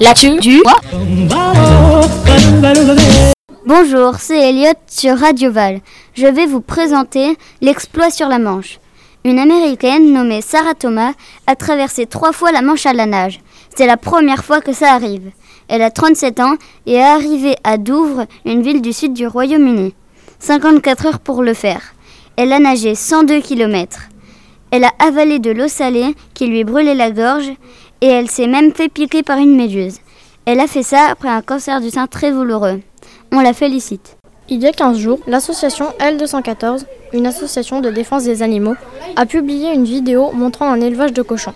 L'actu du Bonjour, c'est Elliot sur Radio Val. Je vais vous présenter l'exploit sur la Manche. Une Américaine nommée Sarah Thomas a traversé trois fois la Manche à la nage. C'est la première fois que ça arrive. Elle a 37 ans et est arrivée à Douvres, une ville du sud du Royaume-Uni. 54 heures pour le faire. Elle a nagé 102 km. Elle a avalé de l'eau salée qui lui brûlait la gorge et elle s'est même fait piquer par une méduse. Elle a fait ça après un cancer du sein très douloureux. On la félicite. Il y a 15 jours, l'association L214, une association de défense des animaux, a publié une vidéo montrant un élevage de cochons.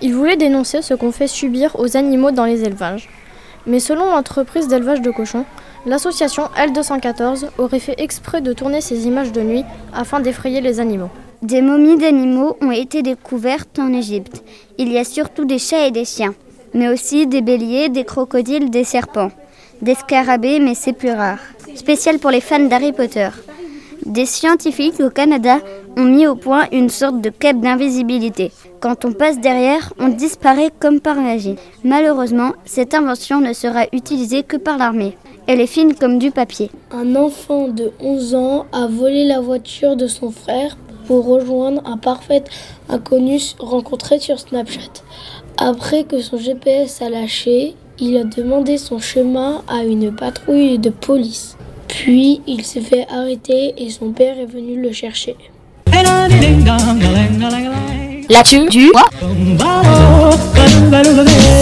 Il voulait dénoncer ce qu'on fait subir aux animaux dans les élevages. Mais selon l'entreprise d'élevage de cochons, l'association L214 aurait fait exprès de tourner ces images de nuit afin d'effrayer les animaux. Des momies d'animaux ont été découvertes en Égypte. Il y a surtout des chats et des chiens, mais aussi des béliers, des crocodiles, des serpents, des scarabées, mais c'est plus rare. Spécial pour les fans d'Harry Potter. Des scientifiques au Canada ont mis au point une sorte de cape d'invisibilité. Quand on passe derrière, on disparaît comme par magie. Malheureusement, cette invention ne sera utilisée que par l'armée. Elle est fine comme du papier. Un enfant de 11 ans a volé la voiture de son frère pour rejoindre un parfait inconnu rencontré sur Snapchat. Après que son GPS a lâché, il a demandé son chemin à une patrouille de police. Puis il s'est fait arrêter et son père est venu le chercher. L'actu du